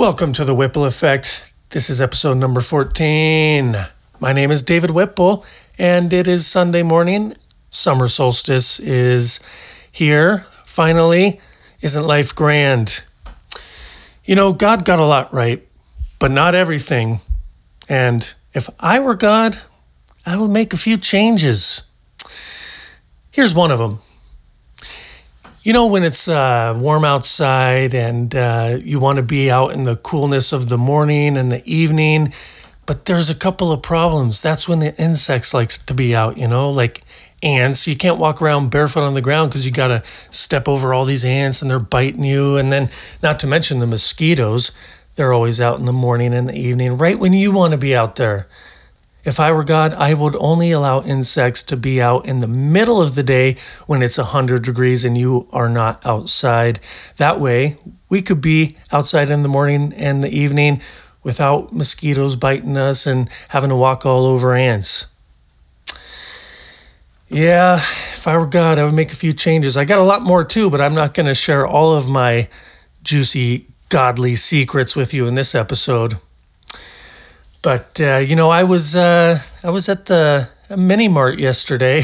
Welcome to the Whipple Effect. This is episode number 14. My name is David Whipple, and it is Sunday morning. Summer solstice is here. Finally, isn't life grand? You know, God got a lot right, but not everything. And if I were God, I would make a few changes. Here's one of them. You know, when it's uh, warm outside and uh, you want to be out in the coolness of the morning and the evening, but there's a couple of problems. That's when the insects likes to be out, you know, like ants. You can't walk around barefoot on the ground because you got to step over all these ants and they're biting you. And then, not to mention the mosquitoes, they're always out in the morning and the evening, right when you want to be out there. If I were God, I would only allow insects to be out in the middle of the day when it's 100 degrees and you are not outside. That way, we could be outside in the morning and the evening without mosquitoes biting us and having to walk all over ants. Yeah, if I were God, I would make a few changes. I got a lot more too, but I'm not going to share all of my juicy, godly secrets with you in this episode. But uh, you know, I was uh, I was at the mini mart yesterday,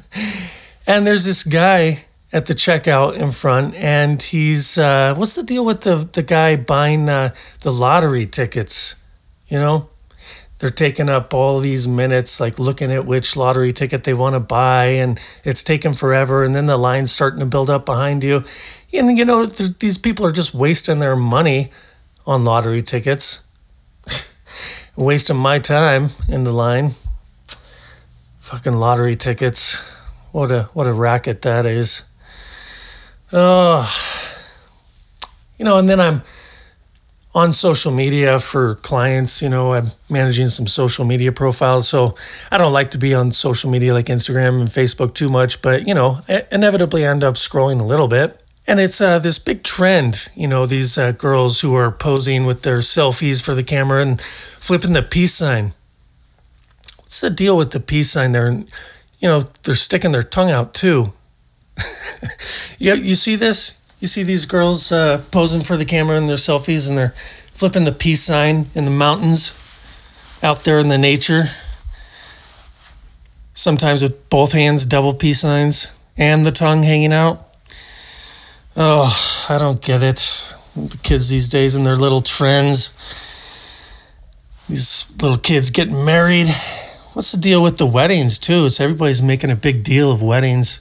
and there's this guy at the checkout in front, and he's uh, what's the deal with the the guy buying uh, the lottery tickets? You know, they're taking up all these minutes, like looking at which lottery ticket they want to buy, and it's taking forever, and then the line's starting to build up behind you, and you know th- these people are just wasting their money on lottery tickets wasting my time in the line. Fucking lottery tickets. What a what a racket that is. Oh, you know, and then I'm on social media for clients. You know, I'm managing some social media profiles, so I don't like to be on social media like Instagram and Facebook too much. But you know, I inevitably end up scrolling a little bit. And it's uh, this big trend, you know, these uh, girls who are posing with their selfies for the camera and flipping the peace sign. What's the deal with the peace sign there? You know, they're sticking their tongue out too. yeah, you see this? You see these girls uh, posing for the camera in their selfies and they're flipping the peace sign in the mountains out there in the nature. Sometimes with both hands, double peace signs, and the tongue hanging out. Oh, I don't get it. The kids these days and their little trends. These little kids getting married. What's the deal with the weddings, too? So everybody's making a big deal of weddings.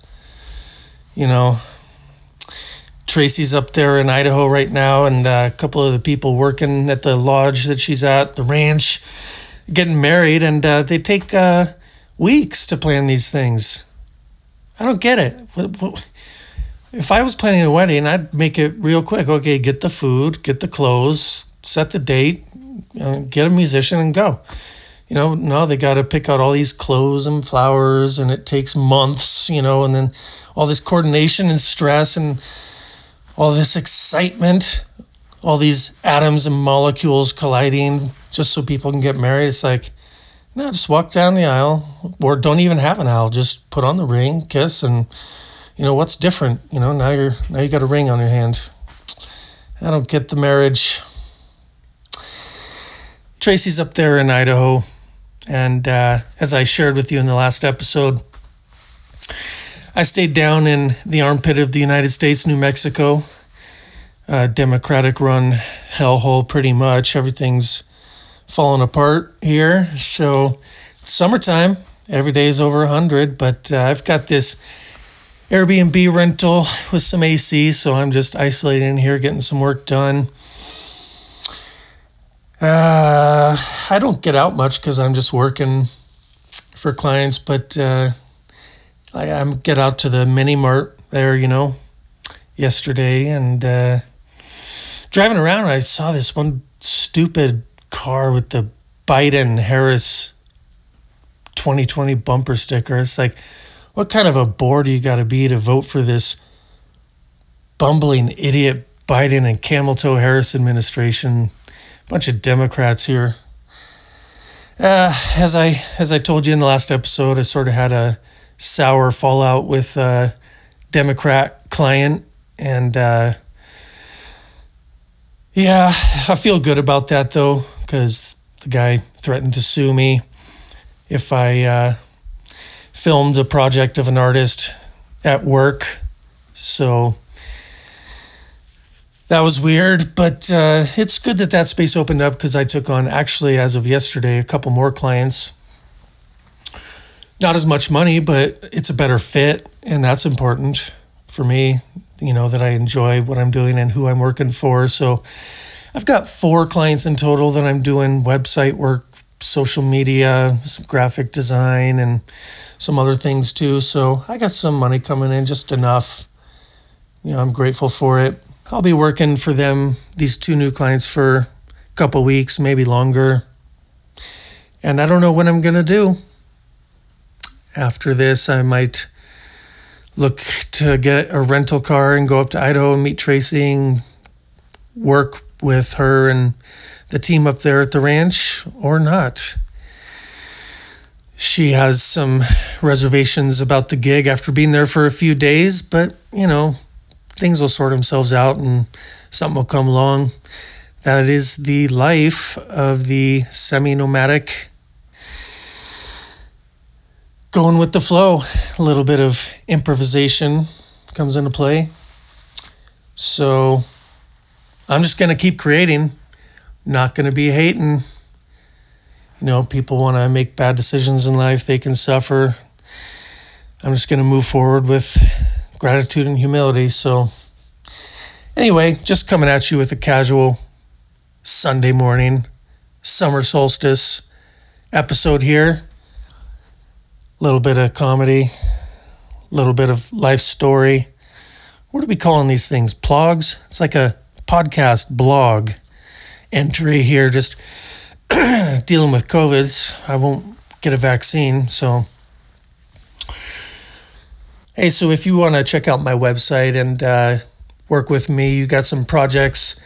You know, Tracy's up there in Idaho right now, and uh, a couple of the people working at the lodge that she's at, the ranch, getting married, and uh, they take uh, weeks to plan these things. I don't get it. What, what, if I was planning a wedding, I'd make it real quick. Okay, get the food, get the clothes, set the date, get a musician, and go. You know, no, they got to pick out all these clothes and flowers, and it takes months, you know, and then all this coordination and stress and all this excitement, all these atoms and molecules colliding just so people can get married. It's like, no, just walk down the aisle, or don't even have an aisle. Just put on the ring, kiss, and you know what's different? You know now you're now you got a ring on your hand. I don't get the marriage. Tracy's up there in idaho and uh, as i shared with you in the last episode i stayed down in the armpit of the united states new mexico democratic run hellhole pretty much. Everything's falling apart here. So summertime every day is over 100 but uh, i've got this Airbnb rental with some AC, so I'm just isolating in here, getting some work done. Uh, I don't get out much because I'm just working for clients, but uh, I, I get out to the mini mart there, you know, yesterday and uh, driving around. I saw this one stupid car with the Biden Harris 2020 bumper sticker. It's like, what kind of a bore do you got to be to vote for this bumbling idiot Biden and Camel Toe Harris administration? Bunch of Democrats here. Uh, as I as I told you in the last episode, I sort of had a sour fallout with a Democrat client, and uh, Yeah, I feel good about that though, because the guy threatened to sue me if I uh, filmed a project of an artist at work. So that was weird, but uh, it's good that that space opened up because I took on, actually, as of yesterday, a couple more clients. Not as much money, but it's a better fit, and that's important for me, you know, that I enjoy what I'm doing and who I'm working for. So I've got four clients in total that I'm doing website work, social media, some graphic design, and some other things too. So I got some money coming in, just enough. You know, I'm grateful for it. I'll be working for them, these two new clients, for a couple weeks, maybe longer. And I don't know what I'm going to do. After this, I might look to get a rental car and go up to Idaho and meet Tracy and work with her and the team up there at the ranch or not. She has some reservations about the gig after being there for a few days, but you know, things will sort themselves out and something will come along. That is the life of the semi nomadic going with the flow. A little bit of improvisation comes into play. So I'm just going to keep creating, not going to be hating. You know, people want to make bad decisions in life, they can suffer. I'm just going to move forward with gratitude and humility. So, anyway, just coming at you with a casual Sunday morning, summer solstice episode here A little bit of comedy, a little bit of life story. What are we calling these things? Blogs? It's like a podcast blog entry here, just dealing with COVIDs. I won't get a vaccine, so. Hey, so if you want to check out my website and uh, work with me, you got some projects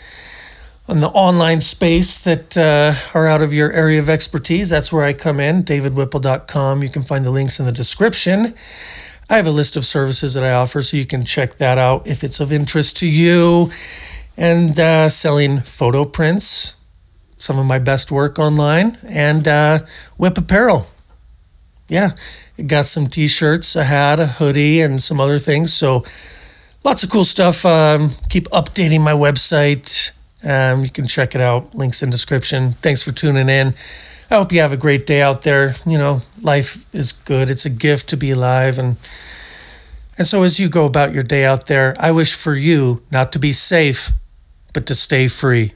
on the online space that uh, are out of your area of expertise. That's where I come in, davidwhipple.com. You can find the links in the description. I have a list of services that I offer, so you can check that out if it's of interest to you. And uh, selling photo prints, some of my best work online, and uh, whip apparel. Yeah, got some t shirts, a hat, a hoodie, and some other things. So lots of cool stuff. Um, keep updating my website um, you can check it out. Links in description. Thanks for tuning in. I hope you have a great day out there. You know, life is good. It's a gift to be alive and and so as you go about your day out there, I wish for you not to be safe, but to stay free.